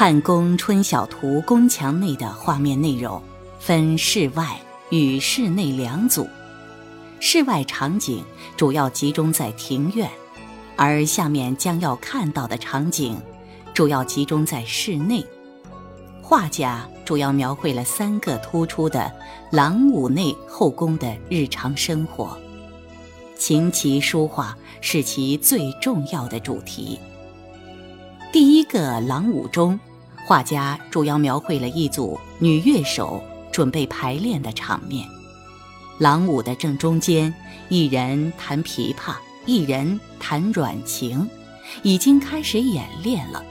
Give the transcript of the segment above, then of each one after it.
汉宫春晓图宫墙内的画面内容分室外与室内两组，室外场景主要集中在庭院，而下面将要看到的场景主要集中在室内。画家主要描绘了三个突出的朗武内后宫的日常生活，琴棋书画是其最重要的主题。第一个朗武中。画家主要描绘了一组女乐手准备排练的场面。郎舞的正中间，一人弹琵琶，一人弹阮琴，已经开始演练了。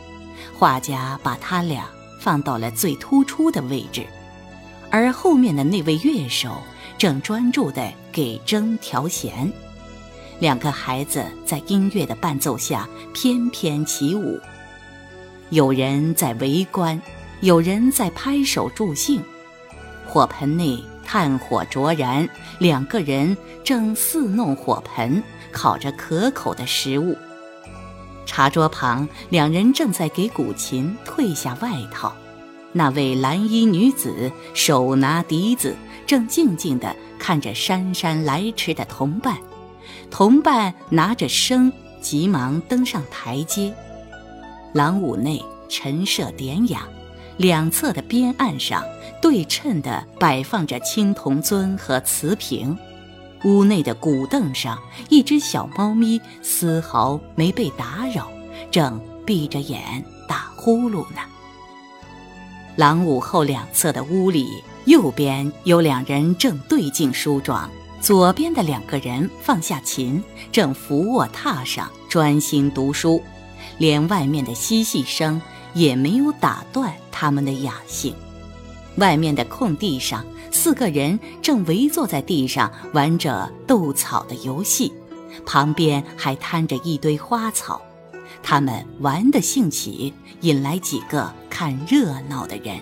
画家把他俩放到了最突出的位置，而后面的那位乐手正专注地给筝调弦。两个孩子在音乐的伴奏下翩翩起舞。有人在围观，有人在拍手助兴。火盆内炭火灼燃，两个人正似弄火盆，烤着可口的食物。茶桌旁，两人正在给古琴褪下外套。那位蓝衣女子手拿笛子，正静静地看着姗姗来迟的同伴。同伴拿着笙，急忙登上台阶。廊屋内陈设典雅，两侧的边岸上对称地摆放着青铜尊和瓷瓶。屋内的古凳上，一只小猫咪丝毫没被打扰，正闭着眼打呼噜呢。廊屋后两侧的屋里，右边有两人正对镜梳妆，左边的两个人放下琴，正伏卧榻上专心读书。连外面的嬉戏声也没有打断他们的雅兴。外面的空地上，四个人正围坐在地上玩着斗草的游戏，旁边还摊着一堆花草。他们玩得兴起，引来几个看热闹的人。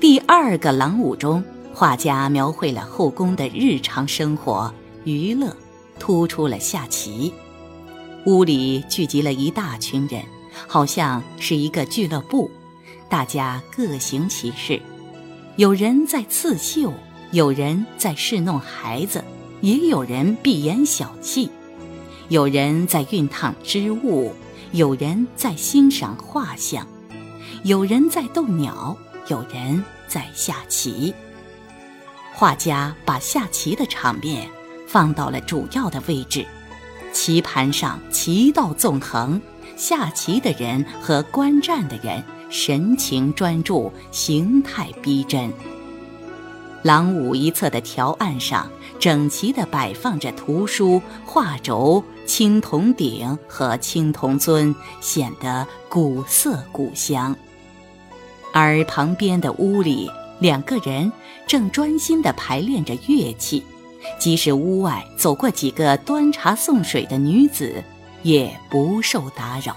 第二个廊舞中，画家描绘了后宫的日常生活、娱乐，突出了下棋。屋里聚集了一大群人，好像是一个俱乐部，大家各行其事。有人在刺绣，有人在侍弄孩子，也有人闭眼小憩；有人在熨烫织物，有人在欣赏画像，有人在逗鸟，有人在下棋。画家把下棋的场面放到了主要的位置。棋盘上棋道纵横，下棋的人和观战的人神情专注，形态逼真。廊屋一侧的条案上，整齐地摆放着图书、画轴、青铜鼎和青铜尊，显得古色古香。而旁边的屋里，两个人正专心地排练着乐器。即使屋外走过几个端茶送水的女子，也不受打扰。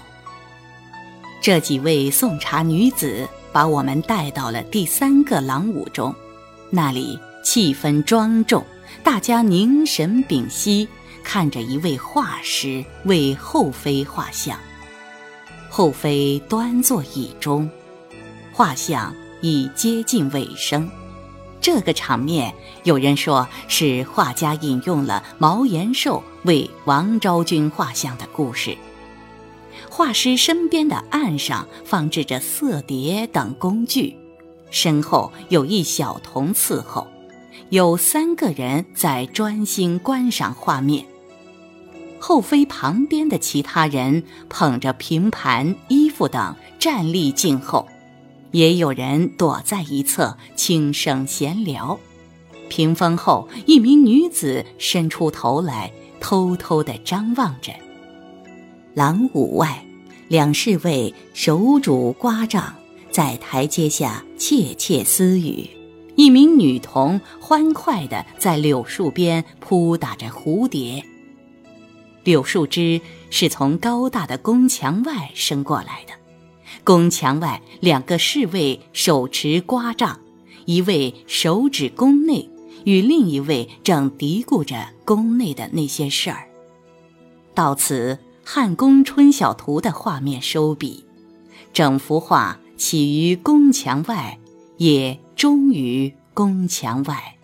这几位送茶女子把我们带到了第三个廊屋中，那里气氛庄重，大家凝神屏息，看着一位画师为后妃画像。后妃端坐椅中，画像已接近尾声。这个场面，有人说是画家引用了毛延寿为王昭君画像的故事。画师身边的案上放置着色碟等工具，身后有一小童伺候，有三个人在专心观赏画面。后妃旁边的其他人捧着平盘、衣服等站立静候。也有人躲在一侧轻声闲聊，屏风后，一名女子伸出头来，偷偷地张望着。廊屋外，两侍卫手拄瓜杖，在台阶下窃窃私语。一名女童欢快地在柳树边扑打着蝴蝶。柳树枝是从高大的宫墙外伸过来的。宫墙外，两个侍卫手持瓜杖，一位手指宫内，与另一位正嘀咕着宫内的那些事儿。到此，汉宫春晓图的画面收笔，整幅画起于宫墙外，也终于宫墙外。